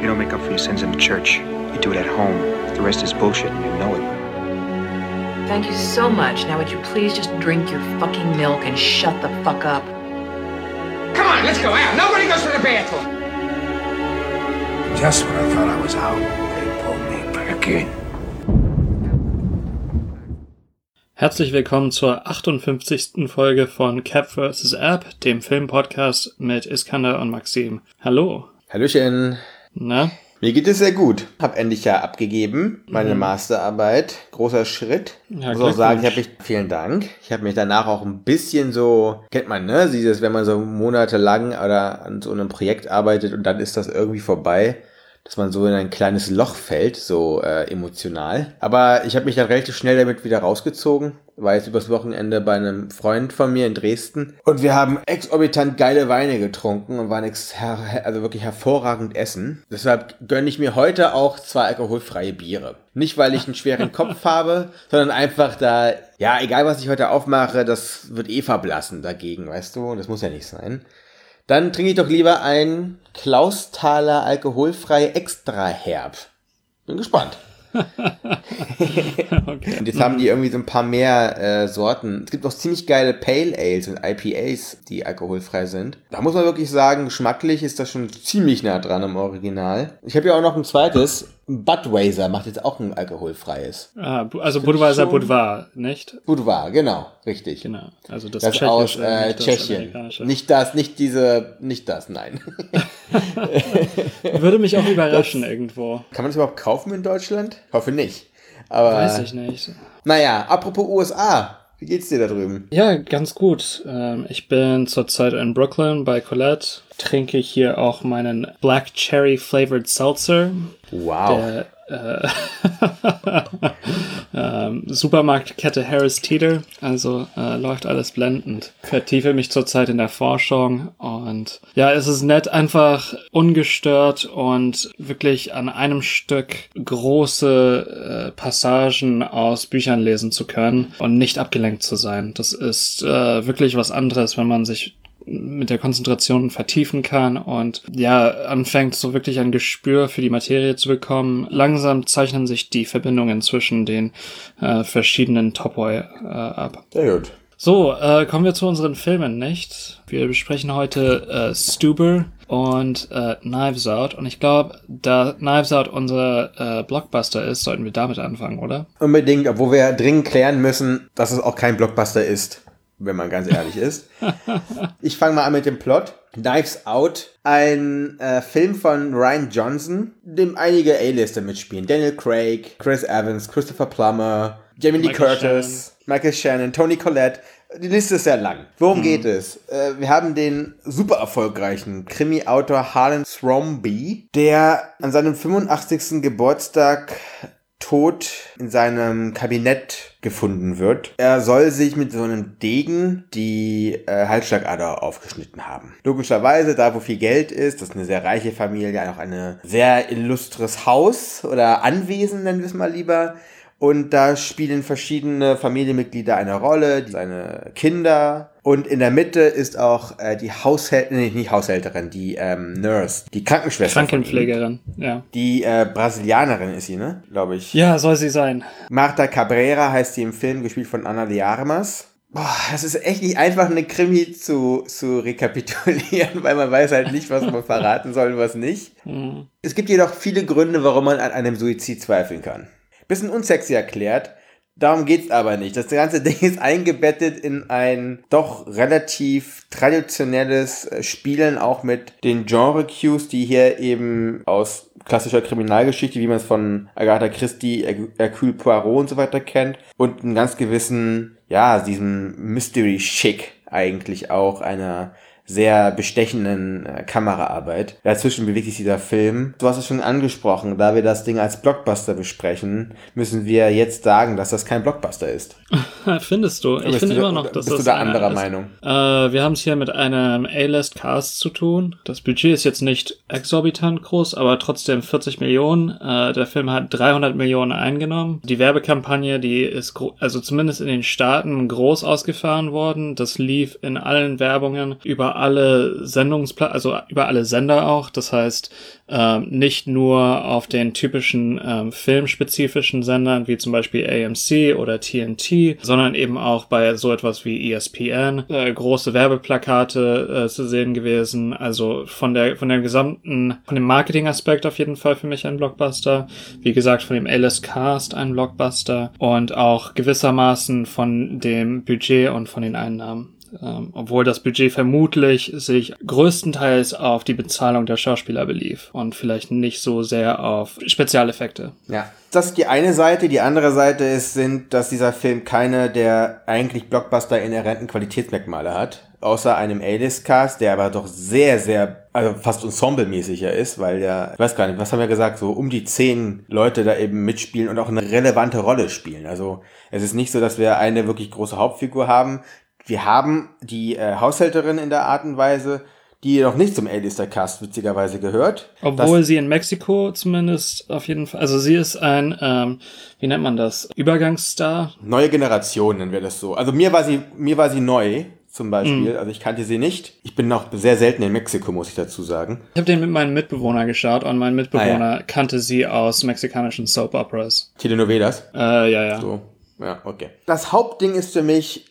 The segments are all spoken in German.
You don't make up for your sins in the church. You do it at home. The rest is bullshit and you know it. Thank you so much. Now would you please just drink your fucking milk and shut the fuck up? Come on, let's go out. Nobody goes to the bathroom. Just when I thought I was out, they pulled me back in. Herzlich willkommen zur 58. Folge von Cap vs. App, dem Filmpodcast mit Iskander und Maxim. Hallo. Hallöchen. Na? Mir geht es sehr gut. Hab endlich ja abgegeben, meine mhm. Masterarbeit. Großer Schritt. Ja, muss auch sagen, ich habe mich, vielen Dank. Ich habe mich danach auch ein bisschen so, kennt man, ne? Dieses, wenn man so monatelang oder an so einem Projekt arbeitet und dann ist das irgendwie vorbei dass man so in ein kleines Loch fällt, so äh, emotional. Aber ich habe mich dann relativ schnell damit wieder rausgezogen. War jetzt übers Wochenende bei einem Freund von mir in Dresden und wir haben exorbitant geile Weine getrunken und waren ex also wirklich hervorragend essen. Deshalb gönne ich mir heute auch zwei alkoholfreie Biere. Nicht, weil ich einen schweren Kopf habe, sondern einfach da, ja, egal was ich heute aufmache, das wird eh verblassen dagegen, weißt du? Das muss ja nicht sein. Dann trinke ich doch lieber ein Klausthaler alkoholfrei extra herb. Bin gespannt. okay. Und jetzt haben die irgendwie so ein paar mehr äh, Sorten. Es gibt auch ziemlich geile Pale Ales und IPAs, die alkoholfrei sind. Da muss man wirklich sagen, geschmacklich ist das schon ziemlich nah dran am Original. Ich habe ja auch noch ein zweites. Budweiser macht jetzt auch ein alkoholfreies. Ah, also Budweiser Budvar, nicht? Budvar, genau, richtig. Genau. Also das, das aus äh, Tschechien. Das nicht das, nicht diese, nicht das, nein. Würde mich auch überraschen das, irgendwo. Kann man das überhaupt kaufen in Deutschland? Hoffe nicht. Aber, Weiß ich nicht. Naja, apropos USA. Wie geht's dir da drüben? Ja, ganz gut. Ähm, ich bin zurzeit in Brooklyn bei Colette. Trinke hier auch meinen Black Cherry Flavored Seltzer. Wow. Der äh, ähm, Supermarktkette Harris Teeter. Also äh, läuft alles blendend. Vertiefe mich zurzeit in der Forschung und ja, es ist nett, einfach ungestört und wirklich an einem Stück große äh, Passagen aus Büchern lesen zu können und nicht abgelenkt zu sein. Das ist äh, wirklich was anderes, wenn man sich mit der Konzentration vertiefen kann und ja, anfängt so wirklich ein Gespür für die Materie zu bekommen. Langsam zeichnen sich die Verbindungen zwischen den äh, verschiedenen Topoi äh, ab. Sehr gut. So, äh, kommen wir zu unseren Filmen, nicht? Wir besprechen heute äh, Stuber und äh, Knives Out. Und ich glaube, da Knives Out unser äh, Blockbuster ist, sollten wir damit anfangen, oder? Unbedingt, obwohl wir dringend klären müssen, dass es auch kein Blockbuster ist wenn man ganz ehrlich ist. Ich fange mal an mit dem Plot. Knives Out, ein äh, Film von Ryan Johnson, dem einige A-Lister mitspielen. Daniel Craig, Chris Evans, Christopher Plummer, Jamie Lee Curtis, Shannon. Michael Shannon, Tony Collette. Die Liste ist sehr lang. Worum hm. geht es? Äh, wir haben den super erfolgreichen Krimi-Autor Harlan Thromby, der an seinem 85. Geburtstag tot in seinem Kabinett gefunden wird. Er soll sich mit so einem Degen die äh, Halsschlagader aufgeschnitten haben. Logischerweise, da wo viel Geld ist, das ist eine sehr reiche Familie, auch eine sehr illustres Haus oder Anwesen, nennen wir es mal lieber. Und da spielen verschiedene Familienmitglieder eine Rolle, seine Kinder. Und in der Mitte ist auch äh, die Haushälterin, nee, nicht Haushälterin, die ähm, Nurse, die Krankenschwester. Krankenpflegerin, ja. Die äh, Brasilianerin ist sie, ne? Glaube ich. Ja, soll sie sein. Marta Cabrera heißt sie im Film, gespielt von Ana de Armas. Boah, das ist echt nicht einfach, eine Krimi zu, zu rekapitulieren, weil man weiß halt nicht, was man verraten soll und was nicht. Mhm. Es gibt jedoch viele Gründe, warum man an einem Suizid zweifeln kann bisschen unsexy erklärt. Darum geht's aber nicht. Das ganze Ding ist eingebettet in ein doch relativ traditionelles äh, Spielen, auch mit den Genre-Cues, die hier eben aus klassischer Kriminalgeschichte, wie man es von Agatha Christie, Hercule Poirot und so weiter kennt, und einen ganz gewissen, ja, diesem Mystery-Chic eigentlich auch einer sehr bestechenden äh, Kameraarbeit. Dazwischen bewegt sich dieser Film. Du hast es schon angesprochen, da wir das Ding als Blockbuster besprechen, müssen wir jetzt sagen, dass das kein Blockbuster ist. Findest du? Ich finde immer noch, dass bist das. Bist du da anderer Meinung? Äh, wir haben es hier mit einem A-List-Cast zu tun. Das Budget ist jetzt nicht exorbitant groß, aber trotzdem 40 Millionen. Äh, der Film hat 300 Millionen eingenommen. Die Werbekampagne, die ist, also zumindest in den Staaten groß ausgefahren worden. Das lief in allen Werbungen über alle Sendungspla also über alle Sender auch. Das heißt, ähm, nicht nur auf den typischen ähm, filmspezifischen Sendern wie zum Beispiel AMC oder TNT, sondern eben auch bei so etwas wie ESPN äh, große Werbeplakate äh, zu sehen gewesen. Also von der von der gesamten von dem Marketingaspekt auf jeden Fall für mich ein Blockbuster. Wie gesagt von dem Alice Cast ein Blockbuster und auch gewissermaßen von dem Budget und von den Einnahmen. Ähm, obwohl das Budget vermutlich sich größtenteils auf die Bezahlung der Schauspieler belief und vielleicht nicht so sehr auf Spezialeffekte. Ja. Das ist die eine Seite. Die andere Seite ist, sind, dass dieser Film keine der eigentlich Blockbuster inhärenten Qualitätsmerkmale hat. Außer einem A-List-Cast, der aber doch sehr, sehr, also fast ensemblemäßiger ist, weil ja, ich weiß gar nicht, was haben wir gesagt, so um die zehn Leute da eben mitspielen und auch eine relevante Rolle spielen. Also es ist nicht so, dass wir eine wirklich große Hauptfigur haben, wir haben die äh, Haushälterin in der Art und Weise, die jedoch nicht zum A-Lister-Cast witzigerweise gehört. Obwohl sie in Mexiko zumindest auf jeden Fall, also sie ist ein, ähm, wie nennt man das, Übergangsstar? Neue Generation nennen wir das so. Also mir war sie, mir war sie neu zum Beispiel. Mhm. Also ich kannte sie nicht. Ich bin noch sehr selten in Mexiko, muss ich dazu sagen. Ich habe den mit meinem Mitbewohner geschaut und mein Mitbewohner ah, ja. kannte sie aus mexikanischen Soap Operas. Telenovelas? Äh, ja, ja. So. Ja, okay. Das Hauptding ist für mich,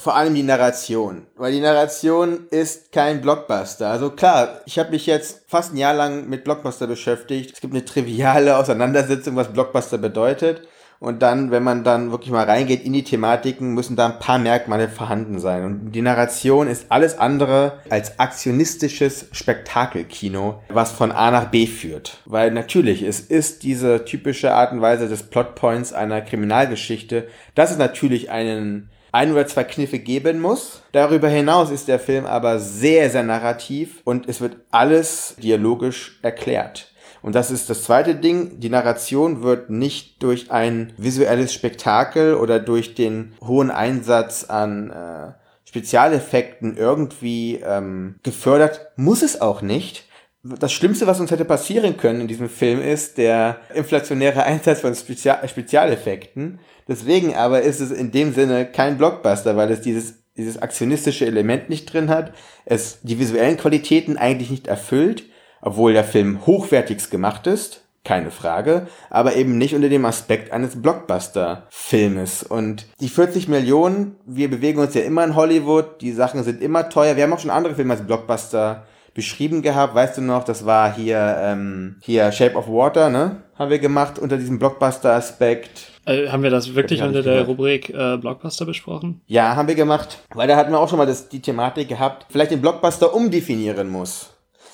vor allem die Narration, weil die Narration ist kein Blockbuster. Also klar, ich habe mich jetzt fast ein Jahr lang mit Blockbuster beschäftigt. Es gibt eine triviale Auseinandersetzung, was Blockbuster bedeutet. Und dann, wenn man dann wirklich mal reingeht in die Thematiken, müssen da ein paar Merkmale vorhanden sein. Und die Narration ist alles andere als aktionistisches Spektakelkino, was von A nach B führt. Weil natürlich, es ist diese typische Art und Weise des Plotpoints einer Kriminalgeschichte, dass es natürlich einen ein oder zwei Kniffe geben muss. Darüber hinaus ist der Film aber sehr, sehr narrativ und es wird alles dialogisch erklärt. Und das ist das zweite Ding. Die Narration wird nicht durch ein visuelles Spektakel oder durch den hohen Einsatz an äh, Spezialeffekten irgendwie ähm, gefördert. Muss es auch nicht. Das Schlimmste, was uns hätte passieren können in diesem Film, ist der inflationäre Einsatz von Spezial Spezialeffekten. Deswegen aber ist es in dem Sinne kein Blockbuster, weil es dieses, dieses aktionistische Element nicht drin hat, es die visuellen Qualitäten eigentlich nicht erfüllt, obwohl der Film hochwertigst gemacht ist, keine Frage, aber eben nicht unter dem Aspekt eines Blockbuster-Filmes. Und die 40 Millionen, wir bewegen uns ja immer in Hollywood, die Sachen sind immer teuer. Wir haben auch schon andere Filme als Blockbuster beschrieben gehabt, weißt du noch, das war hier, ähm, hier Shape of Water, ne? Haben wir gemacht unter diesem Blockbuster-Aspekt. Äh, haben wir das wirklich unter der Rubrik äh, Blockbuster besprochen? Ja, haben wir gemacht. Weil da hatten wir auch schon mal das, die Thematik gehabt, vielleicht den Blockbuster umdefinieren muss.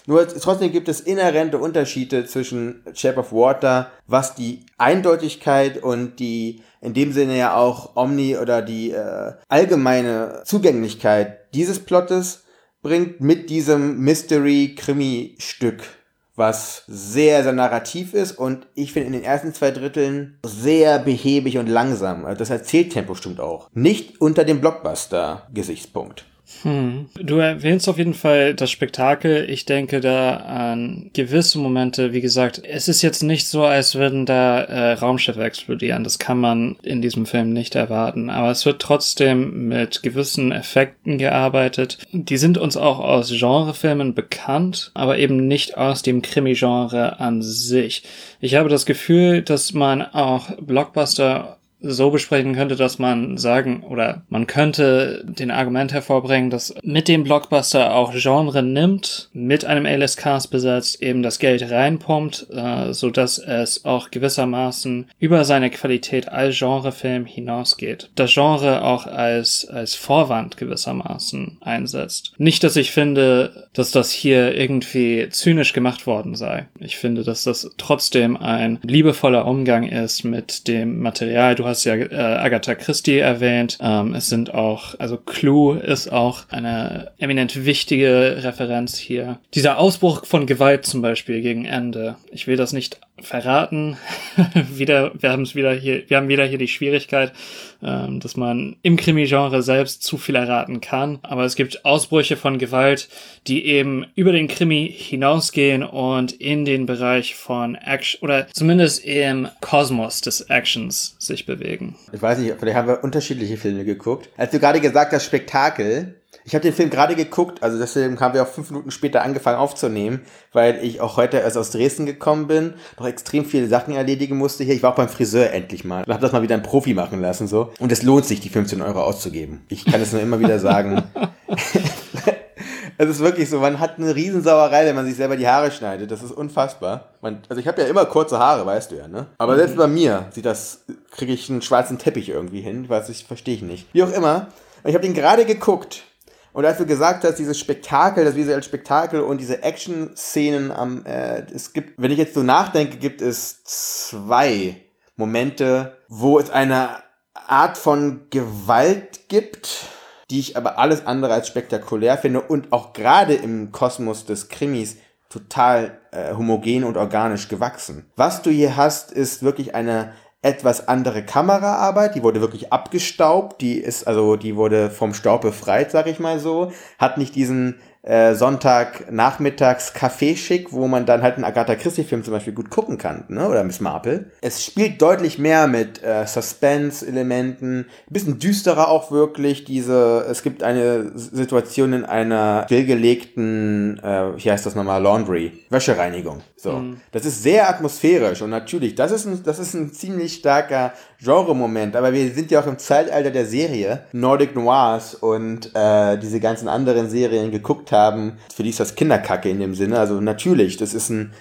Nur trotzdem gibt es inhärente Unterschiede zwischen Shape of Water, was die Eindeutigkeit und die in dem Sinne ja auch Omni oder die äh, allgemeine Zugänglichkeit dieses Plottes bringt mit diesem Mystery-Krimi-Stück was sehr, sehr narrativ ist und ich finde in den ersten zwei Dritteln sehr behäbig und langsam. Also das Erzähltempo stimmt auch. Nicht unter dem Blockbuster-Gesichtspunkt. Hm. Du erwähnst auf jeden Fall das Spektakel. Ich denke da an gewisse Momente. Wie gesagt, es ist jetzt nicht so, als würden da äh, Raumschiffe explodieren. Das kann man in diesem Film nicht erwarten. Aber es wird trotzdem mit gewissen Effekten gearbeitet. Die sind uns auch aus Genrefilmen bekannt, aber eben nicht aus dem Krimi-Genre an sich. Ich habe das Gefühl, dass man auch Blockbuster so besprechen könnte, dass man sagen oder man könnte den Argument hervorbringen, dass mit dem Blockbuster auch Genre nimmt, mit einem A-List-Cast besetzt, eben das Geld reinpumpt, äh, so dass es auch gewissermaßen über seine Qualität als Genrefilm hinausgeht. Das Genre auch als, als Vorwand gewissermaßen einsetzt. Nicht, dass ich finde, dass das hier irgendwie zynisch gemacht worden sei. Ich finde, dass das trotzdem ein liebevoller Umgang ist mit dem Material. Du hast ja äh, Agatha Christie erwähnt. Ähm, es sind auch, also Clue ist auch eine eminent wichtige Referenz hier. Dieser Ausbruch von Gewalt zum Beispiel gegen Ende. Ich will das nicht verraten. wieder, wir haben es wieder hier, wir haben wieder hier die Schwierigkeit, ähm, dass man im Krimi-Genre selbst zu viel erraten kann. Aber es gibt Ausbrüche von Gewalt, die eben über den Krimi hinausgehen und in den Bereich von Action oder zumindest im Kosmos des Actions sich bewegen. Ich weiß nicht, vielleicht haben wir unterschiedliche Filme geguckt. Als du gerade gesagt hast, Spektakel, Ich habe den Film gerade geguckt, also deswegen haben wir auch fünf Minuten später angefangen aufzunehmen, weil ich auch heute erst aus Dresden gekommen bin, noch extrem viele Sachen erledigen musste hier. Ich war auch beim Friseur endlich mal und habe das mal wieder ein Profi machen lassen so. Und es lohnt sich, die 15 Euro auszugeben. Ich kann es nur immer wieder sagen. Es ist wirklich so, man hat eine Riesensauerei, wenn man sich selber die Haare schneidet. Das ist unfassbar. Man, also ich habe ja immer kurze Haare, weißt du ja, ne? Aber selbst bei mir sieht das, kriege ich einen schwarzen Teppich irgendwie hin, was ich verstehe ich nicht. Wie auch immer, ich habe den gerade geguckt und als du gesagt hast, dieses Spektakel, das visuelle Spektakel und diese Action-Szenen am, äh, es gibt, wenn ich jetzt so nachdenke, gibt es zwei Momente, wo es eine Art von Gewalt gibt, die ich aber alles andere als spektakulär finde und auch gerade im Kosmos des Krimis total äh, homogen und organisch gewachsen. Was du hier hast, ist wirklich eine etwas andere Kameraarbeit, die wurde wirklich abgestaubt, die ist also die wurde vom Staub befreit, sag ich mal so, hat nicht diesen äh, Sonntagnachmittags Kaffeeschick, wo man dann halt einen Agatha Christie-Film zum Beispiel gut gucken kann, ne? oder Miss Marple. Es spielt deutlich mehr mit äh, Suspense-Elementen, ein bisschen düsterer auch wirklich. Diese, es gibt eine Situation in einer stillgelegten, äh, wie heißt das nochmal, Laundry, Wäschereinigung. So, mhm. das ist sehr atmosphärisch und natürlich, das ist ein, das ist ein ziemlich starker Genre-Moment, aber wir sind ja auch im Zeitalter der Serie, Nordic Noirs und äh, diese ganzen anderen Serien geguckt haben, für die ist das Kinderkacke in dem Sinne. Also natürlich, das ist ein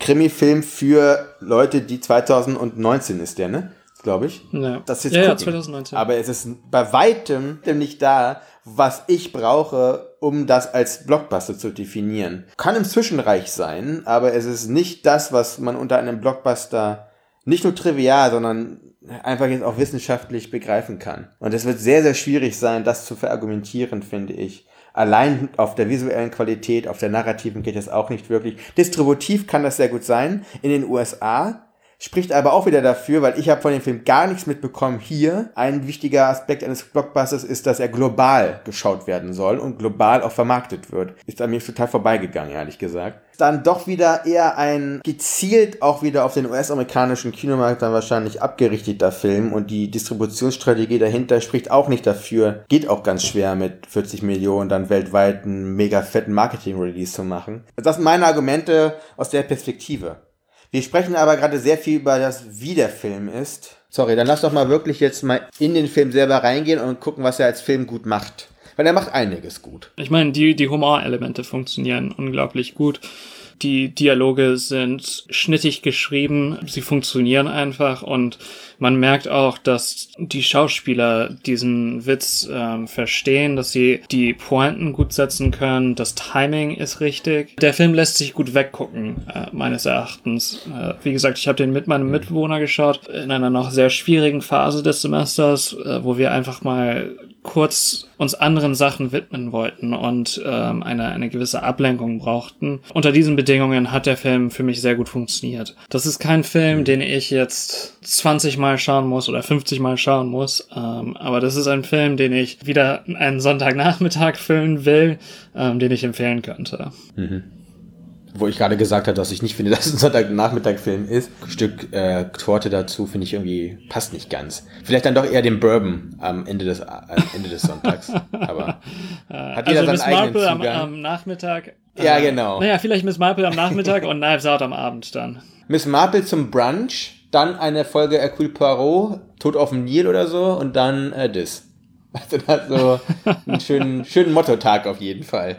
Krimi-Film für Leute, die 2019 ist der, ne? Glaube ich. Ja. Das ist ja, ja, 2019. Aber es ist bei weitem nicht da, was ich brauche, um das als Blockbuster zu definieren. Kann im Zwischenreich sein, aber es ist nicht das, was man unter einem Blockbuster nicht nur trivial, sondern einfach jetzt auch wissenschaftlich begreifen kann. Und es wird sehr, sehr schwierig sein, das zu verargumentieren, finde ich. Allein auf der visuellen Qualität, auf der narrativen geht es auch nicht wirklich. Distributiv kann das sehr gut sein. In den USA Spricht aber auch wieder dafür, weil ich habe von dem Film gar nichts mitbekommen hier. Ein wichtiger Aspekt eines Blockbusters ist, dass er global geschaut werden soll und global auch vermarktet wird. Ist an mir total vorbeigegangen, ehrlich gesagt. Dann doch wieder eher ein gezielt auch wieder auf den US-amerikanischen Kinomarkt dann wahrscheinlich abgerichteter Film und die Distributionsstrategie dahinter spricht auch nicht dafür. Geht auch ganz schwer mit 40 Millionen dann weltweit einen mega fetten Marketing-Release zu machen. Das sind meine Argumente aus der Perspektive. Wir sprechen aber gerade sehr viel über das, wie der Film ist. Sorry, dann lass doch mal wirklich jetzt mal in den Film selber reingehen und gucken, was er als Film gut macht. Weil er macht einiges gut. Ich meine, die, die Humorelemente funktionieren unglaublich gut. Die Dialoge sind schnittig geschrieben, sie funktionieren einfach und man merkt auch, dass die Schauspieler diesen Witz ähm, verstehen, dass sie die Pointen gut setzen können, das Timing ist richtig. Der Film lässt sich gut weggucken, äh, meines Erachtens. Äh, wie gesagt, ich habe den mit meinem Mitbewohner geschaut, in einer noch sehr schwierigen Phase des Semesters, äh, wo wir einfach mal kurz uns anderen Sachen widmen wollten und ähm, eine, eine gewisse Ablenkung brauchten. Unter diesen Bedingungen hat der Film für mich sehr gut funktioniert. Das ist kein Film, den ich jetzt 20 Mal schauen muss oder 50 Mal schauen muss, ähm, aber das ist ein Film, den ich wieder einen Sonntagnachmittag füllen will, ähm, den ich empfehlen könnte. Mhm wo ich gerade gesagt habe, dass ich nicht finde, dass es ein Sonntagnachmittag-Film ist. Ein Stück äh, Torte dazu finde ich irgendwie passt nicht ganz. Vielleicht dann doch eher den Bourbon am Ende des, am Ende des Sonntags. Aber hat jeder also seinen Miss Marple am, am, Nachmittag. Ja, äh, genau. Naja, vielleicht Miss Marple am Nachmittag und Knives Out am Abend dann. Miss Marple zum Brunch, dann eine Folge Hercule Poirot, Tod auf dem Nil oder so und dann äh, das. Also das so einen schönen, schönen Motto-Tag auf jeden Fall.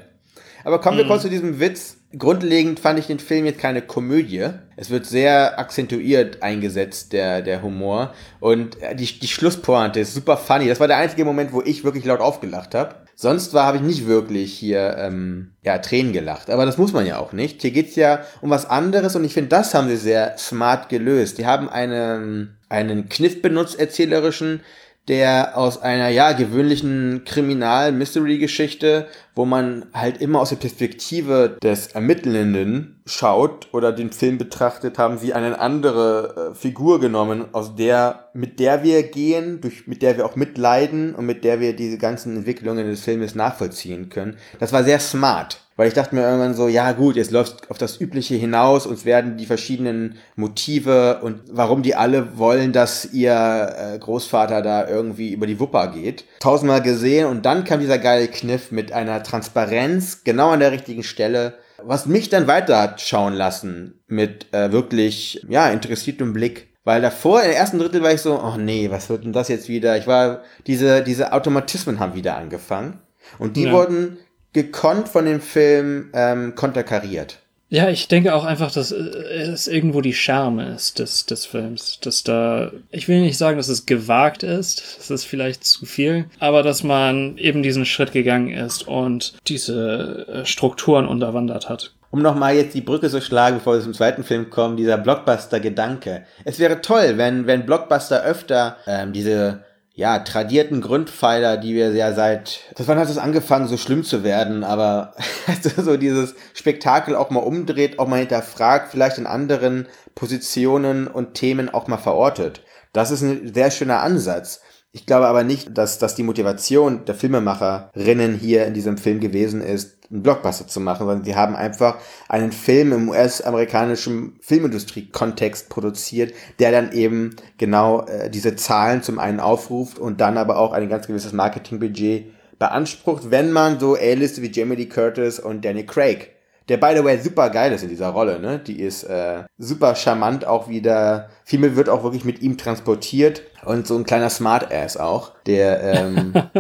Aber kommen wir mhm. kurz zu diesem Witz grundlegend fand ich den Film jetzt keine Komödie. Es wird sehr akzentuiert eingesetzt, der, der Humor. Und äh, die, die Schlusspointe ist super funny. Das war der einzige Moment, wo ich wirklich laut aufgelacht habe. Sonst war, habe ich nicht wirklich hier ähm, ja, Tränen gelacht. Aber das muss man ja auch nicht. Hier geht's ja um was anderes und ich finde, das haben sie sehr smart gelöst. Die haben einen, einen Kniff benutzt, erzählerischen, der aus einer ja gewöhnlichen Kriminal-Mystery-Geschichte, wo man halt immer aus der Perspektive des Ermittelnden schaut oder den Film betrachtet, haben sie eine andere äh, Figur genommen, aus der mit der wir gehen, durch mit der wir auch mitleiden und mit der wir diese ganzen Entwicklungen des Filmes nachvollziehen können. Das war sehr smart. Weil ich dachte mir irgendwann so, ja gut, jetzt läuft auf das Übliche hinaus, uns werden die verschiedenen Motive und warum die alle wollen, dass ihr äh, Großvater da irgendwie über die Wupper geht. Tausendmal gesehen und dann kam dieser geile Kniff mit einer Transparenz genau an der richtigen Stelle, was mich dann weiter hat schauen lassen mit äh, wirklich, ja, interessiertem Blick. Weil davor, in der ersten Drittel war ich so, oh nee, was wird denn das jetzt wieder? Ich war, diese, diese Automatismen haben wieder angefangen. Und die Ja. wurden gekonnt von dem Film ähm, konterkariert. Ja, ich denke auch einfach, dass äh, es irgendwo die Charme ist des, des Films. Dass da, ich will nicht sagen, dass es gewagt ist, das ist vielleicht zu viel, aber dass man eben diesen Schritt gegangen ist und diese äh, Strukturen unterwandert hat. Um nochmal jetzt die Brücke zu schlagen, bevor wir zum zweiten Film kommen, dieser Blockbuster-Gedanke. Es wäre toll, wenn, wenn Blockbuster öfter ähm, diese ja, tradierten Grundpfeiler, die wir ja seit, das wann hat es angefangen, so schlimm zu werden, aber also so dieses Spektakel auch mal umdreht, auch mal hinterfragt, vielleicht in anderen Positionen und Themen auch mal verortet. Das ist ein sehr schöner Ansatz. Ich glaube aber nicht, dass das die Motivation der Filmemacherinnen hier in diesem Film gewesen ist, einen Blockbuster zu machen, sondern sie haben einfach einen Film im US-amerikanischen Filmindustrie-Kontext produziert, der dann eben genau äh, diese Zahlen zum einen aufruft und dann aber auch ein ganz gewisses Marketingbudget beansprucht, wenn man so A-Liste wie Jamie Lee Curtis und Danny Craig der by the way super geil ist in dieser Rolle, ne? Die ist äh, super charmant auch wieder. Viel wird auch wirklich mit ihm transportiert und so ein kleiner Smartass auch, der ähm,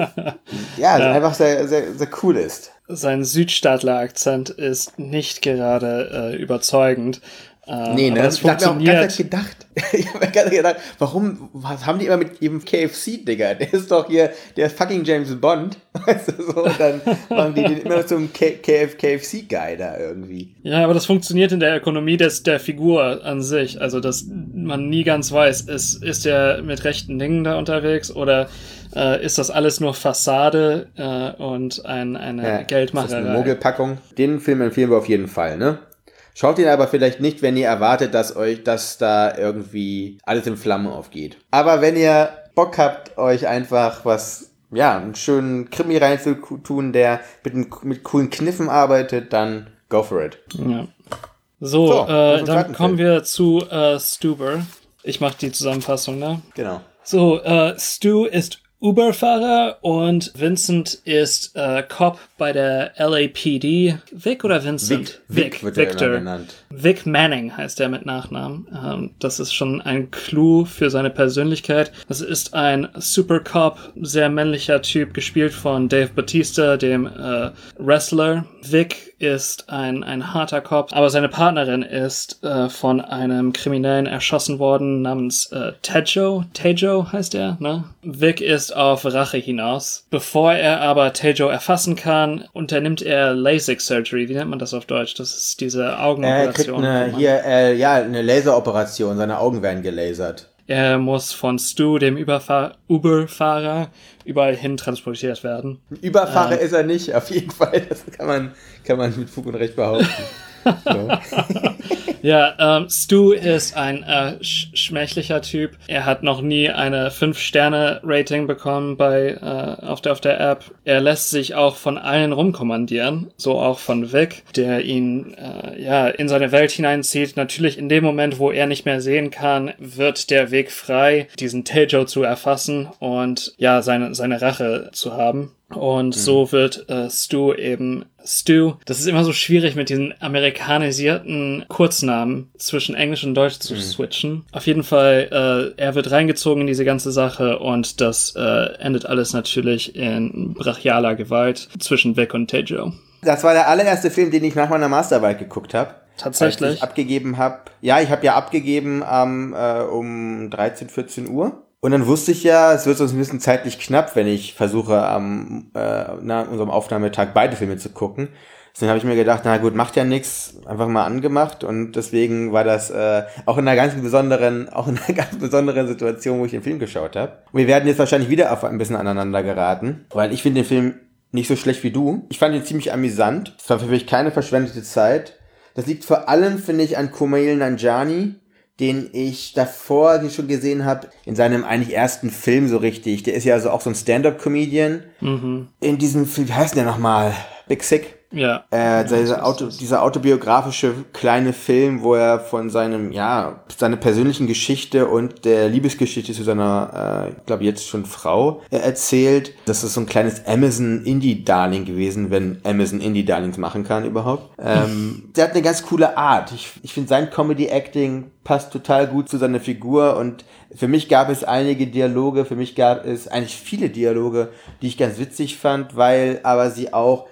ja, Ja. einfach sehr, sehr, sehr cool ist. Sein Südstaatler-Akzent ist nicht gerade äh, überzeugend. Äh, Nee, ne? es Ich hab mir auch ganz gedacht. Ich habe mir ganz gedacht, warum, was haben die immer mit ihrem KFC, Digga? Der ist doch hier, der ist fucking James Bond. Weißt du, so, und dann machen die den immer zum KF KFC-Guy da irgendwie. Ja, aber das funktioniert in der Ökonomie des, der Figur an sich. Also, dass man nie ganz weiß, ist, ist er mit rechten Dingen da unterwegs oder äh, ist das alles nur Fassade äh, und ein, eine Ja, Ist das Geldmacherei? eine Mogelpackung? Den Film empfehlen wir auf jeden Fall, ne? Schaut ihn aber vielleicht nicht, wenn ihr erwartet, dass euch, dass da irgendwie alles in Flammen aufgeht. Aber wenn ihr Bock habt, euch einfach was, ja, einen schönen Krimi reinzutun, der mit, mit coolen Kniffen arbeitet, dann go for it. Ja. So, So, äh, dann kommen wir zu äh, Stuber. Ich mache die Zusammenfassung, ne? Genau. So, äh, Stu ist Uber-Fahrer und Vincent ist äh, Cop bei der LAPD. Vic oder Vincent? Vic, Vic wird er immer genannt. Vic Manning heißt er mit Nachnamen. Ähm, das ist schon ein Clou für seine Persönlichkeit. Das ist ein Supercop, sehr männlicher Typ, gespielt von Dave Bautista, dem äh, Wrestler. Vic ist ein, ein harter Cop, aber seine Partnerin ist äh, von einem Kriminellen erschossen worden namens äh, Tejo. Tejo heißt er, ne? Vic ist auf Rache hinaus. Bevor er aber Tejo erfassen kann, unternimmt er LASIK Surgery. Wie nennt man das auf Deutsch? Das ist diese Er kriegt Augenoperation. wo eine, hier, äh, ja, eine Laseroperation, seine Augen werden gelasert. Er muss von Stu, dem Überfahr Uber-Fahrer, überall hin transportiert werden. Überfahrer ist er nicht, auf jeden Fall. Das kann man, kann man mit Fug und Recht behaupten. So. Ja, ähm, Stu ist ein äh, sch schmächlicher Typ. Er hat noch nie eine 5-Sterne-Rating bekommen bei äh, auf, der, auf der App. Er lässt sich auch von allen rumkommandieren, so auch von Vic, der ihn äh, ja in seine Welt hineinzieht. Natürlich in dem Moment, wo er nicht mehr sehen kann, wird der Weg frei, diesen Tejo zu erfassen und ja seine seine Rache zu haben. Und so wird äh, Stu eben Stu. Das ist immer so schwierig mit diesen amerikanisierten Kurznamen zwischen Englisch und Deutsch zu switchen. Auf jeden Fall, äh, er wird reingezogen in diese ganze Sache und das äh, endet alles natürlich in brachialer Gewalt zwischen Vic und Tejo. Das war der allererste Film, den ich nach meiner Masterarbeit geguckt habe. Tatsächlich? Als ich abgegeben habe. Ja, ich habe ja abgegeben ähm, äh, um 13, 14 Uhr. Und dann wusste ich ja, es wird sonst ein bisschen zeitlich knapp, wenn ich versuche, am äh, na, unserem Aufnahmetag beide Filme zu gucken. Deswegen habe ich mir gedacht, na gut, macht ja nichts, einfach mal angemacht. Und deswegen war das äh, auch in einer ganz besonderen, auch in einer ganz besonderen Situation, wo ich den Film geschaut habe. Wir werden jetzt wahrscheinlich wieder auf ein bisschen aneinander geraten, weil ich finde den Film nicht so schlecht wie du. Ich fand ihn ziemlich amüsant. Es war für mich keine verschwendete Zeit. Das liegt vor allem, finde ich, an Kumail Nanjani, den ich davor schon gesehen habe, in seinem eigentlich ersten Film so richtig. Der ist ja also auch so ein Stand-Up-Comedian. In diesem Film, wie heißt der nochmal? Big Sick. Ja. Äh, dieser, Auto, dieser autobiografische kleine Film, wo er von seinem, ja, seiner persönlichen Geschichte und der Liebesgeschichte zu seiner, äh, ich glaube jetzt schon Frau äh, erzählt. Das ist so ein kleines Amazon-Indie-Darling gewesen, wenn Amazon Indie-Darlings machen kann überhaupt. Ähm, der hat eine ganz coole Art. Ich, ich finde sein Comedy-Acting passt total gut zu seiner Figur und für mich gab es einige Dialoge, für mich gab es eigentlich viele Dialoge, die ich ganz witzig fand, weil aber sie auch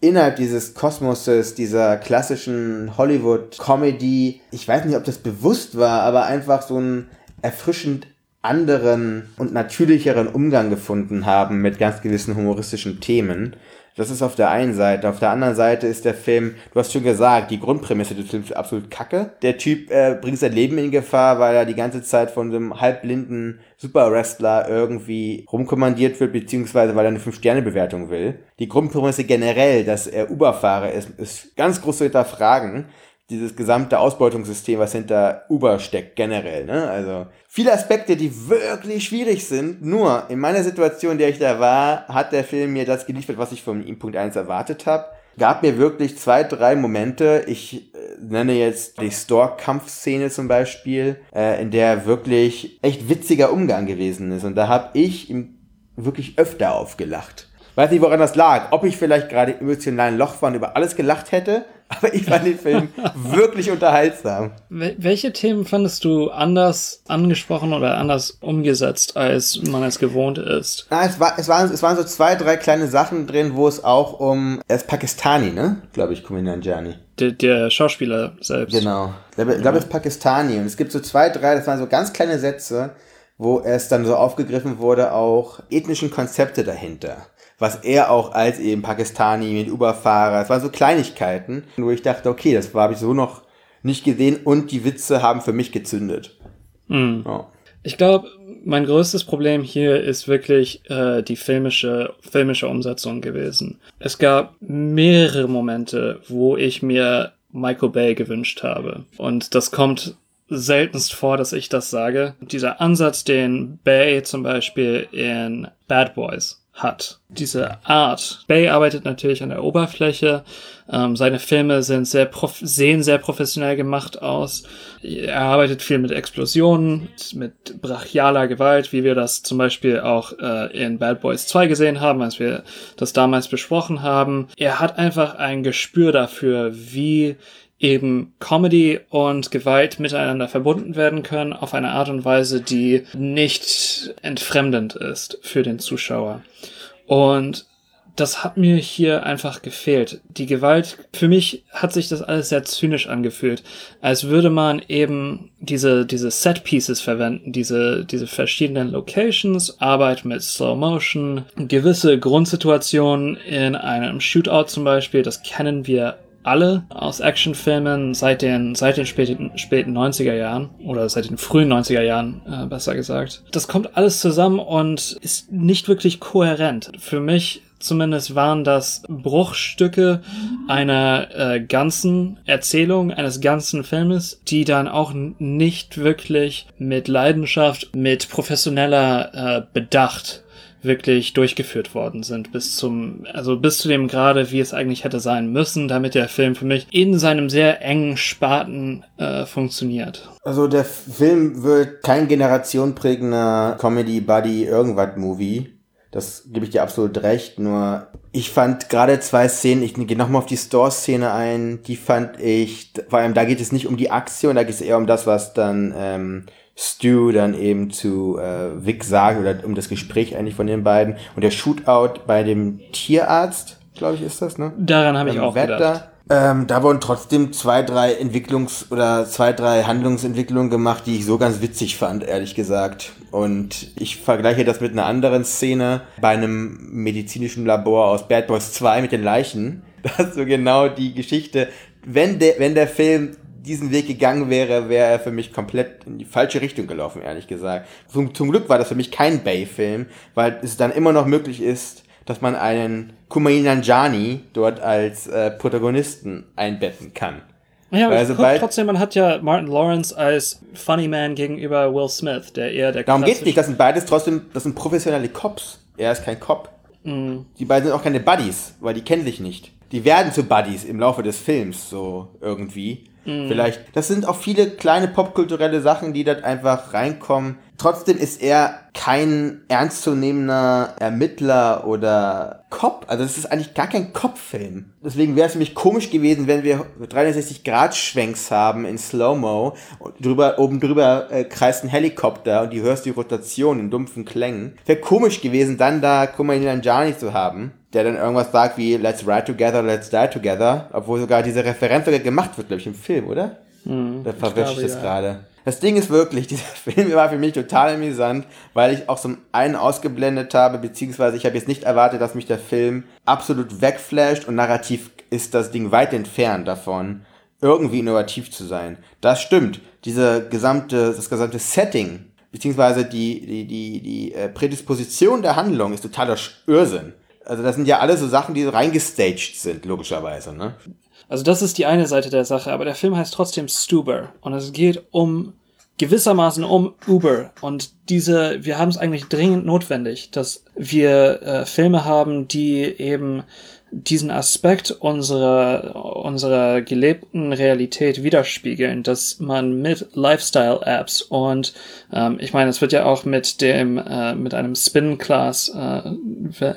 innerhalb dieses Kosmoses, dieser klassischen Hollywood-Comedy, ich weiß nicht, ob das bewusst war, aber einfach so einen erfrischend anderen und natürlicheren Umgang gefunden haben mit ganz gewissen humoristischen Themen. Das ist auf der einen Seite. Auf der anderen Seite ist der Film, du hast schon gesagt, die Grundprämisse des Films ist absolut kacke. Der Typ äh, bringt sein Leben in Gefahr, weil er die ganze Zeit von einem halbblinden Superwrestler irgendwie rumkommandiert wird, beziehungsweise weil er eine 5-Sterne-Bewertung will. Die Grundprämisse generell, dass er Uber-Fahrer ist, ist ganz groß zu hinterfragen dieses gesamte Ausbeutungssystem, was hinter Uber steckt, generell. Ne? Also viele Aspekte, die wirklich schwierig sind. Nur in meiner Situation, in der ich da war, hat der Film mir das geliefert, was ich von ihm Punkt 1 erwartet habe. Gab mir wirklich zwei, drei Momente. Ich äh, nenne jetzt die Store-Kampfszene zum Beispiel, äh, in der wirklich echt witziger Umgang gewesen ist. Und da habe ich ihm wirklich öfter aufgelacht. Weiß nicht, woran das lag. Ob ich vielleicht gerade im emotionalen Loch war und über alles gelacht hätte, aber ich fand den Film wirklich unterhaltsam. Welche Themen fandest du anders angesprochen oder anders umgesetzt, als man es gewohnt ist? Na, es, war, es, waren, es waren so zwei, drei kleine Sachen drin, wo es auch um. Er ist Pakistani, ne? Glaube ich, Kuminan Jani. Der, der, Schauspieler selbst. Genau. Ich glaube, ja. er ist Pakistani. Und es gibt so zwei, drei, das waren so ganz kleine Sätze, wo es dann so aufgegriffen wurde, auch ethnischen Konzepte dahinter was er auch als eben Pakistani mit Uberfahrer, es waren so Kleinigkeiten, wo ich dachte, okay, das habe ich so noch nicht gesehen und die Witze haben für mich gezündet. Mhm. Ja. Ich glaube, mein größtes Problem hier ist wirklich äh, die filmische, filmische Umsetzung gewesen. Es gab mehrere Momente, wo ich mir Michael Bay gewünscht habe. Und das kommt seltenst vor, dass ich das sage. Dieser Ansatz, den Bay zum Beispiel in Bad Boys hat. Diese Art. Bay arbeitet natürlich an der Oberfläche. Ähm, seine Filme sind sehr sehen sehr professionell gemacht aus. Er arbeitet viel mit Explosionen, mit brachialer Gewalt, wie wir das zum Beispiel auch äh, in Bad Boys 2 gesehen haben, als wir das damals besprochen haben. Er hat einfach ein Gespür dafür, wie eben Comedy und Gewalt miteinander verbunden werden können auf eine Art und Weise, die nicht entfremdend ist für den Zuschauer. Und das hat mir hier einfach gefehlt. Die Gewalt, für mich hat sich das alles sehr zynisch angefühlt, als würde man eben diese, diese Set Pieces verwenden, diese, diese verschiedenen Locations, Arbeit mit Slow Motion, gewisse Grundsituationen in einem Shootout zum Beispiel, das kennen wir alle aus Actionfilmen seit den, seit den späten, späten 90er Jahren oder seit den frühen 90er Jahren, äh, besser gesagt. Das kommt alles zusammen und ist nicht wirklich kohärent. Für mich zumindest waren das Bruchstücke einer äh, ganzen Erzählung, eines ganzen Filmes, die dann auch nicht wirklich mit Leidenschaft, mit professioneller äh, Bedacht wirklich durchgeführt worden sind, bis zum, also bis zu dem Grade, wie es eigentlich hätte sein müssen, damit der Film für mich in seinem sehr engen Spaten äh, funktioniert. Also der Film wird kein generationprägender Comedy, Buddy, irgendwas Movie. Das gebe ich dir absolut recht, nur ich fand gerade zwei Szenen, ich gehe nochmal auf die Store-Szene ein, die fand ich, vor allem da geht es nicht um die Aktion, da geht es eher um das, was dann ähm, Stu dann eben zu äh, Vic sagt oder um das Gespräch eigentlich von den beiden. Und der Shootout bei dem Tierarzt, glaube ich, ist das, ne? Daran habe ich auch Wetter. gedacht. Ähm, da wurden trotzdem zwei, drei Entwicklungs- oder zwei, drei Handlungsentwicklungen gemacht, die ich so ganz witzig fand, ehrlich gesagt. Und ich vergleiche das mit einer anderen Szene bei einem medizinischen Labor aus Bad Boys 2 mit den Leichen. Das ist so genau die Geschichte. Wenn der, wenn der Film diesen Weg gegangen wäre, wäre er für mich komplett in die falsche Richtung gelaufen, ehrlich gesagt. Zum, zum Glück war das für mich kein Bay-Film, weil es dann immer noch möglich ist, dass man einen Kumail Nanjani dort als äh, Protagonisten einbetten kann. Ja, aber guck, trotzdem, man hat ja Martin Lawrence als Funny Man gegenüber Will Smith, der eher der Darum geht's nicht, das sind beides trotzdem, das sind professionelle Cops. Er ist kein Cop. Mhm. Die beiden sind auch keine Buddies, weil die kennen sich nicht. die werden zu Buddies im Laufe des Films, so irgendwie. Vielleicht. Das sind auch viele kleine popkulturelle Sachen, die dort einfach reinkommen. Trotzdem ist er kein ernstzunehmender Ermittler oder Cop. Also es ist eigentlich gar kein Cop-Film. Deswegen wäre es mich komisch gewesen, wenn wir 360-Grad-Schwenks haben in Slow-Mo drüber, oben drüber äh, kreist ein Helikopter und du hörst die Rotation in dumpfen Klängen. Wäre komisch gewesen, dann da Kumail Nanjiani zu haben der dann irgendwas sagt wie Let's ride together, let's die together, obwohl sogar diese Referenz sogar gemacht wird, glaube ich, im Film, oder? Hm, Da verwische ich das ja. gerade. Das Ding ist wirklich, dieser Film war für mich total amüsant, weil ich auch zum einen ausgeblendet habe, beziehungsweise ich habe jetzt nicht erwartet, dass mich der Film absolut wegflasht und narrativ ist das Ding weit entfernt davon, irgendwie innovativ zu sein. Das stimmt. Diese gesamte, das gesamte Setting, beziehungsweise die, die, die, die äh, Prädisposition der Handlung ist totaler Irrsinn. Also das sind ja alle so Sachen, die reingestaged sind, logischerweise, ne? Also das ist die eine Seite der Sache, aber der Film heißt trotzdem Stuber und es geht um gewissermaßen um Uber und diese, wir haben es eigentlich dringend notwendig, dass wir äh, Filme haben, die eben diesen Aspekt unserer, unserer gelebten Realität widerspiegeln, dass man mit Lifestyle-Apps und ähm, ich meine, es wird ja auch mit dem, äh, mit einem Spin-Class äh,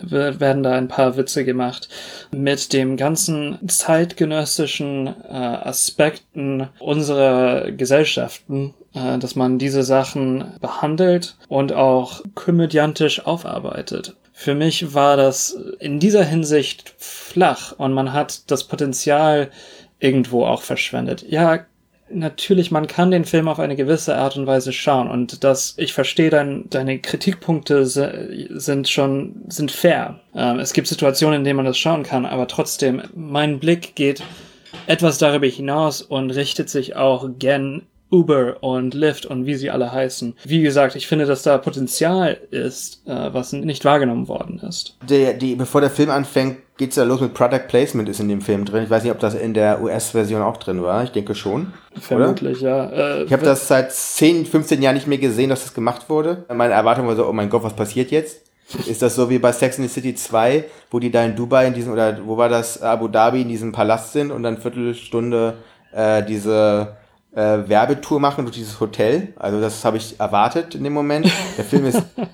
werden da ein paar Witze gemacht, mit dem ganzen zeitgenössischen äh, Aspekten unserer Gesellschaften, äh, dass man diese Sachen behandelt und auch komödiantisch aufarbeitet. Für mich war das in dieser Hinsicht flach und man hat das Potenzial irgendwo auch verschwendet. Ja, natürlich, man kann den Film auf eine gewisse Art und Weise schauen und das, ich verstehe dein, deine Kritikpunkte sind schon, sind fair. Ähm, es gibt Situationen, in denen man das schauen kann, aber trotzdem, mein Blick geht etwas darüber hinaus und richtet sich auch gen Uber und Lyft und wie sie alle heißen. Wie gesagt, ich finde, dass da Potenzial ist, äh, was nicht wahrgenommen worden ist. der, die, bevor der Film anfängt, geht's ja los mit Product Placement ist in dem Film drin. Ich weiß nicht, ob das in der US-Version auch drin war. Ich denke schon. Vermutlich, ja. Äh, Ich habe das seit 10, 15 Jahren nicht mehr gesehen, dass das gemacht wurde. Meine Erwartung war so, oh mein Gott, was passiert jetzt? Ist das so wie bei Sex in the City 2, wo die da in Dubai in diesem, oder wo war das, Abu Dhabi in diesem Palast sind und dann Viertelstunde äh, diese äh, Werbetour machen durch dieses Hotel? Also das habe ich erwartet in dem Moment. Der Film ist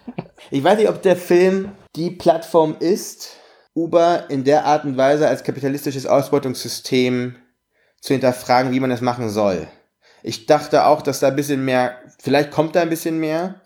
ich weiß nicht, ob der Film die Plattform ist, Uber in der Art und Weise als kapitalistisches Ausbeutungssystem zu hinterfragen, wie man das machen soll. Ich dachte auch, dass da ein bisschen mehr, vielleicht kommt da ein bisschen mehr.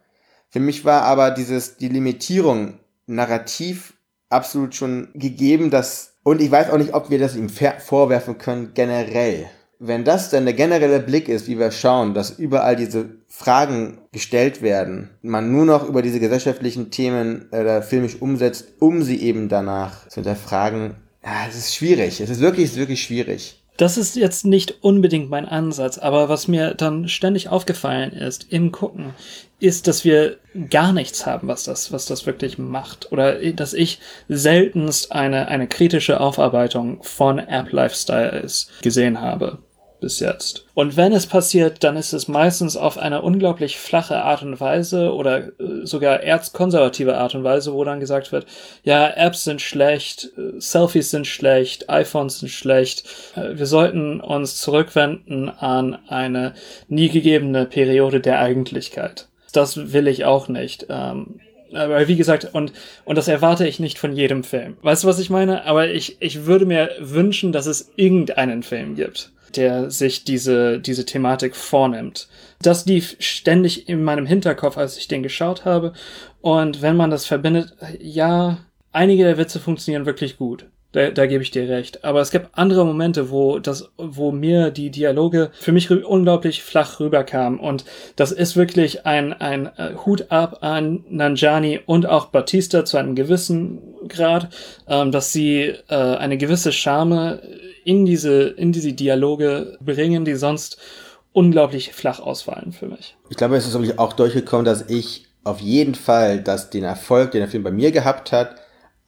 Für mich war aber dieses, die Limitierung narrativ absolut schon gegeben, dass, und ich weiß auch nicht, ob wir das ihm vorwerfen können, generell. Wenn das dann der generelle Blick ist, wie wir schauen, dass überall diese Fragen gestellt werden, man nur noch über diese gesellschaftlichen Themen äh, filmisch umsetzt, um sie eben danach zu hinterfragen, ja, es ist schwierig. Es ist wirklich, wirklich schwierig. Das ist jetzt nicht unbedingt mein Ansatz, aber was mir dann ständig aufgefallen ist im Gucken, ist, dass wir gar nichts haben, was das, was das wirklich macht. Oder dass ich seltenst eine, eine kritische Aufarbeitung von App Lifestyles gesehen habe bis jetzt. Und wenn es passiert, dann ist es meistens auf eine unglaublich flache Art und Weise oder äh, sogar erzkonservative Art und Weise, wo dann gesagt wird, ja, Apps sind schlecht, äh, Selfies sind schlecht, iPhones sind schlecht, äh, wir sollten uns zurückwenden an eine nie gegebene Periode der Eigentlichkeit. Das will ich auch nicht. Ähm, aber wie gesagt, und, und das erwarte ich nicht von jedem Film. Weißt du, was ich meine? Aber ich, ich würde mir wünschen, dass es irgendeinen Film gibt, der sich diese, diese Thematik vornimmt. Das lief ständig in meinem Hinterkopf, als ich den geschaut habe. Und wenn man das verbindet, ja, einige der Witze funktionieren wirklich gut. Da, da gebe ich dir recht. Aber es gibt andere Momente, wo das, wo mir die Dialoge für mich unglaublich flach rüberkamen. Und das ist wirklich ein, ein äh, Hut ab an Nanjani und auch Batista zu einem gewissen Grad, ähm, dass sie äh, eine gewisse Charme in diese, in diese Dialoge bringen, die sonst unglaublich flach ausfallen für mich. Ich glaube, es ist wirklich auch durchgekommen, dass ich auf jeden Fall dass den Erfolg, den der Film bei mir gehabt hat,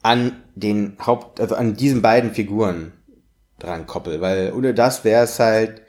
an den Haupt, also an diesen beiden Figuren dran koppel, weil ohne das wäre es halt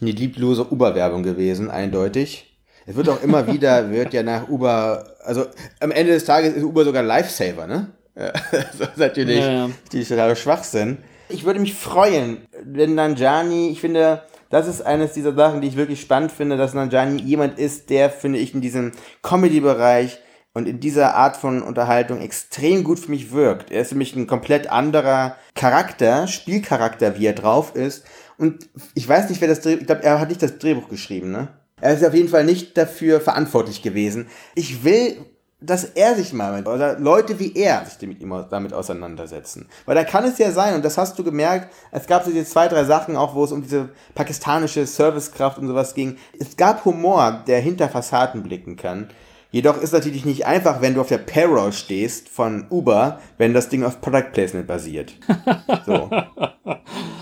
eine lieblose Uber-Werbung gewesen, eindeutig. Es wird auch immer wieder, wird ja nach Uber, also am Ende des Tages ist Uber sogar Lifesaver, ne? Das ist natürlich Ja, ja. die totale Schwachsinn. Ich würde mich freuen, wenn Nanjani, ich finde, das ist eines dieser Sachen, die ich wirklich spannend finde, dass Nanjani jemand ist, der, finde ich, in diesem Comedy-Bereich und in dieser Art von Unterhaltung extrem gut für mich wirkt. Er ist mich ein komplett anderer Charakter, Spielcharakter, wie er drauf ist. Und ich weiß nicht, wer das Drehbuch, ich glaube, er hat nicht das Drehbuch geschrieben, ne? Er ist auf jeden Fall nicht dafür verantwortlich gewesen. Ich will, dass er sich mal mit, oder Leute wie er sich mit ihm damit auseinandersetzen. Weil da kann es ja sein, und das hast du gemerkt, es gab so diese zwei, drei Sachen auch, wo es um diese pakistanische Servicekraft und sowas ging. Es gab Humor, der hinter Fassaden blicken kann. Jedoch ist natürlich nicht einfach, wenn du auf der Payroll stehst von Uber, wenn das Ding auf Product Placement basiert. So.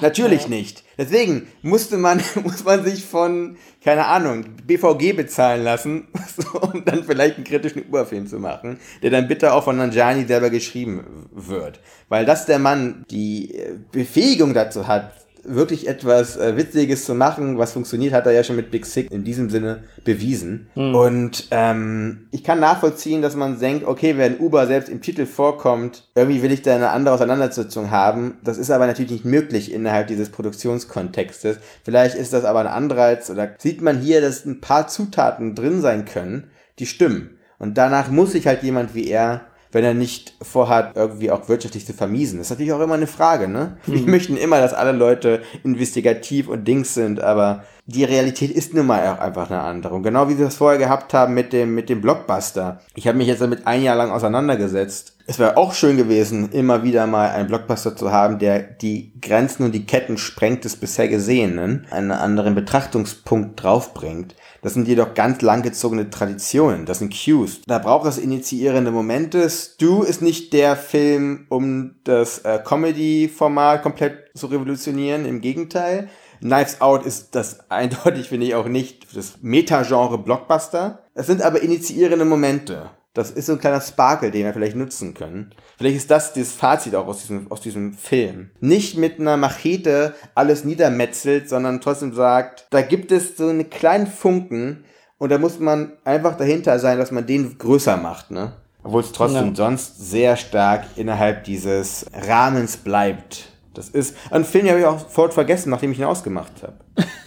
natürlich ja. nicht. Deswegen musste man, muss man sich von, keine Ahnung, BVG bezahlen lassen, so, um dann vielleicht einen kritischen Uber-Film zu machen, der dann bitte auch von Nanjani selber geschrieben wird. Weil das der Mann die Befähigung dazu hat, wirklich etwas äh, Witziges zu machen, was funktioniert, hat er ja schon mit Big Sick in diesem Sinne bewiesen. Mhm. Und ähm, ich kann nachvollziehen, dass man denkt, okay, wenn Uber selbst im Titel vorkommt, irgendwie will ich da eine andere Auseinandersetzung haben. Das ist aber natürlich nicht möglich innerhalb dieses Produktionskontextes. Vielleicht ist das aber ein Anreiz oder sieht man hier, dass ein paar Zutaten drin sein können, die stimmen. Und danach muss sich halt jemand wie er wenn er nicht vorhat, irgendwie auch wirtschaftlich zu vermiesen. Das ist natürlich auch immer eine Frage, ne? Mhm. Wir möchten immer, dass alle Leute investigativ und Dings sind, aber die Realität ist nun mal auch einfach eine andere. Und genau wie wir es vorher gehabt haben mit dem, mit dem Blockbuster. Ich habe mich jetzt damit ein Jahr lang auseinandergesetzt. Es wäre auch schön gewesen, immer wieder mal einen Blockbuster zu haben, der die Grenzen und die Ketten sprengt des bisher Gesehenen, einen anderen Betrachtungspunkt draufbringt. Das sind jedoch ganz langgezogene Traditionen. Das sind Cues. Da braucht es initiierende Momente. Stu ist nicht der Film, um das äh, Comedy-Format komplett zu revolutionieren. Im Gegenteil. Knives Out ist das eindeutig, finde ich, auch nicht das Meta-Genre Blockbuster. Es sind aber initiierende Momente. Das ist so ein kleiner Sparkle, den wir vielleicht nutzen können. Vielleicht ist das das Fazit auch aus diesem, aus diesem Film. Nicht mit einer Machete alles niedermetzelt, sondern trotzdem sagt, da gibt es so einen kleinen Funken und da muss man einfach dahinter sein, dass man den größer macht, ne? Obwohl es trotzdem ja. sonst sehr stark innerhalb dieses Rahmens bleibt. Das ist ein Film, habe ich auch sofort vergessen, nachdem ich ihn ausgemacht habe.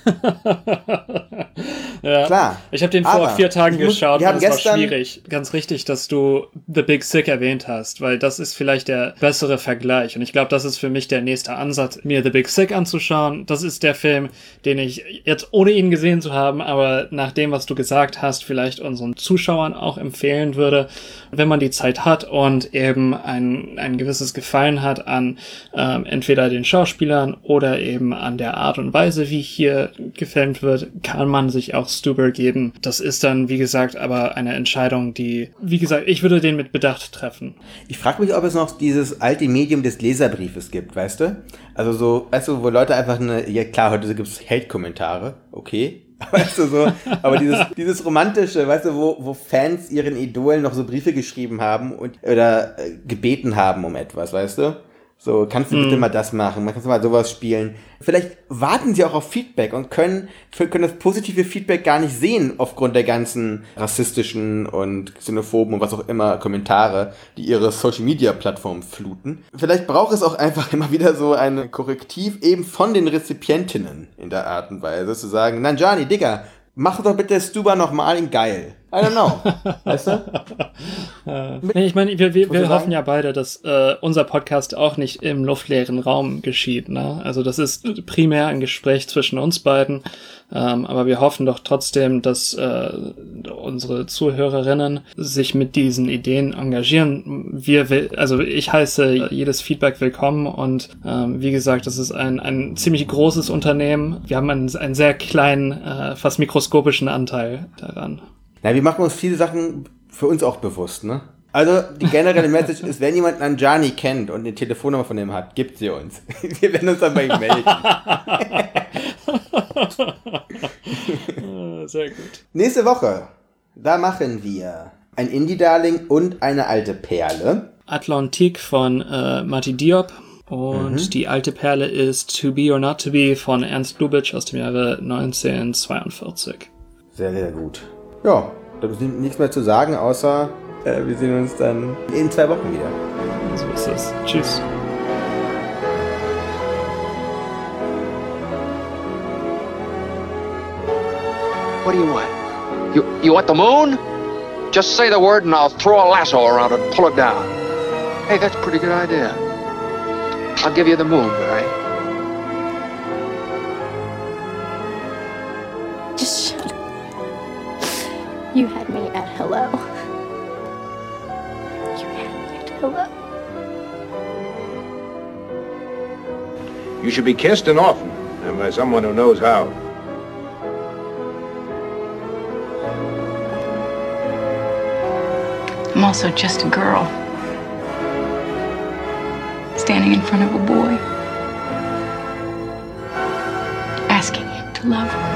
ja. Klar. Ich habe den vor vier Tagen muss, geschaut und es war schwierig. Ganz richtig, dass du The Big Sick erwähnt hast, weil das ist vielleicht der bessere Vergleich. Und ich glaube, das ist für mich der nächste Ansatz, mir The Big Sick anzuschauen. Das ist der Film, den ich jetzt ohne ihn gesehen zu haben, aber nach dem, was du gesagt hast, vielleicht unseren Zuschauern auch empfehlen würde, wenn man die Zeit hat und eben ein, ein gewisses Gefallen hat an ähm, entweder den Schauspielern oder eben an der Art und Weise, wie hier hier gefilmt wird, kann man sich auch Stuber geben. Das ist dann, wie gesagt, aber eine Entscheidung, die, wie gesagt, ich würde den mit Bedacht treffen. Ich frage mich, ob es noch dieses alte Medium des Leserbriefes gibt, weißt du? Also so, weißt du, wo Leute einfach eine, ja klar, heute gibt es Hate-Kommentare, okay, Weißt du so, aber dieses, dieses romantische, weißt du, wo, wo Fans ihren Idolen noch so Briefe geschrieben haben und oder äh, gebeten haben um etwas, weißt du? So, kannst du bitte mm. mal das machen? Kannst du mal sowas spielen? Vielleicht warten sie auch auf Feedback und können, können das positive Feedback gar nicht sehen aufgrund der ganzen rassistischen und xenophoben und was auch immer Kommentare, die ihre Social Media Plattform fluten. Vielleicht braucht es auch einfach immer wieder so ein Korrektiv eben von den Rezipientinnen in der Art und Weise zu sagen, Nanjani, Digga, mach doch bitte Stuba nochmal in geil. I don't know. weißt du? Äh, nee, ich meine, wir, wir, wir hoffen ja beide, dass äh, unser Podcast auch nicht im luftleeren Raum geschieht. Ne? Also das ist primär ein Gespräch zwischen uns beiden. Ähm, aber wir hoffen doch trotzdem, dass äh, unsere Zuhörerinnen sich mit diesen Ideen engagieren. Wir, also ich heiße jedes Feedback willkommen und ähm, wie gesagt, das ist ein, ein ziemlich großes Unternehmen. Wir haben einen, einen sehr kleinen, äh, fast mikroskopischen Anteil daran. Na, wir machen uns viele Sachen für uns auch bewusst, ne? Also die generelle Message ist, wenn jemand Nanjani kennt und eine Telefonnummer von ihm hat, gibt sie uns. Wir werden uns dann bei ihm melden. Sehr gut. Nächste Woche, da machen wir ein Indie-Darling und eine alte Perle. Atlantique von äh, Mati Diop. Und mhm. die alte Perle ist To Be or Not To Be von Ernst Lubitsch aus dem Jahre 1942. Sehr, sehr gut. Ja, da ist nichts mehr zu sagen, außer äh, wir sehen uns dann in zwei Wochen wieder. So ist es. Tschüss. What do you want? You, you want the moon? Just say the word and I'll throw a lasso around it and pull it down. Hey, that's a pretty good idea. I'll give you the moon, all right? Should be kissed and often, and by someone who knows how. I'm also just a girl. Standing in front of a boy. Asking him to love her.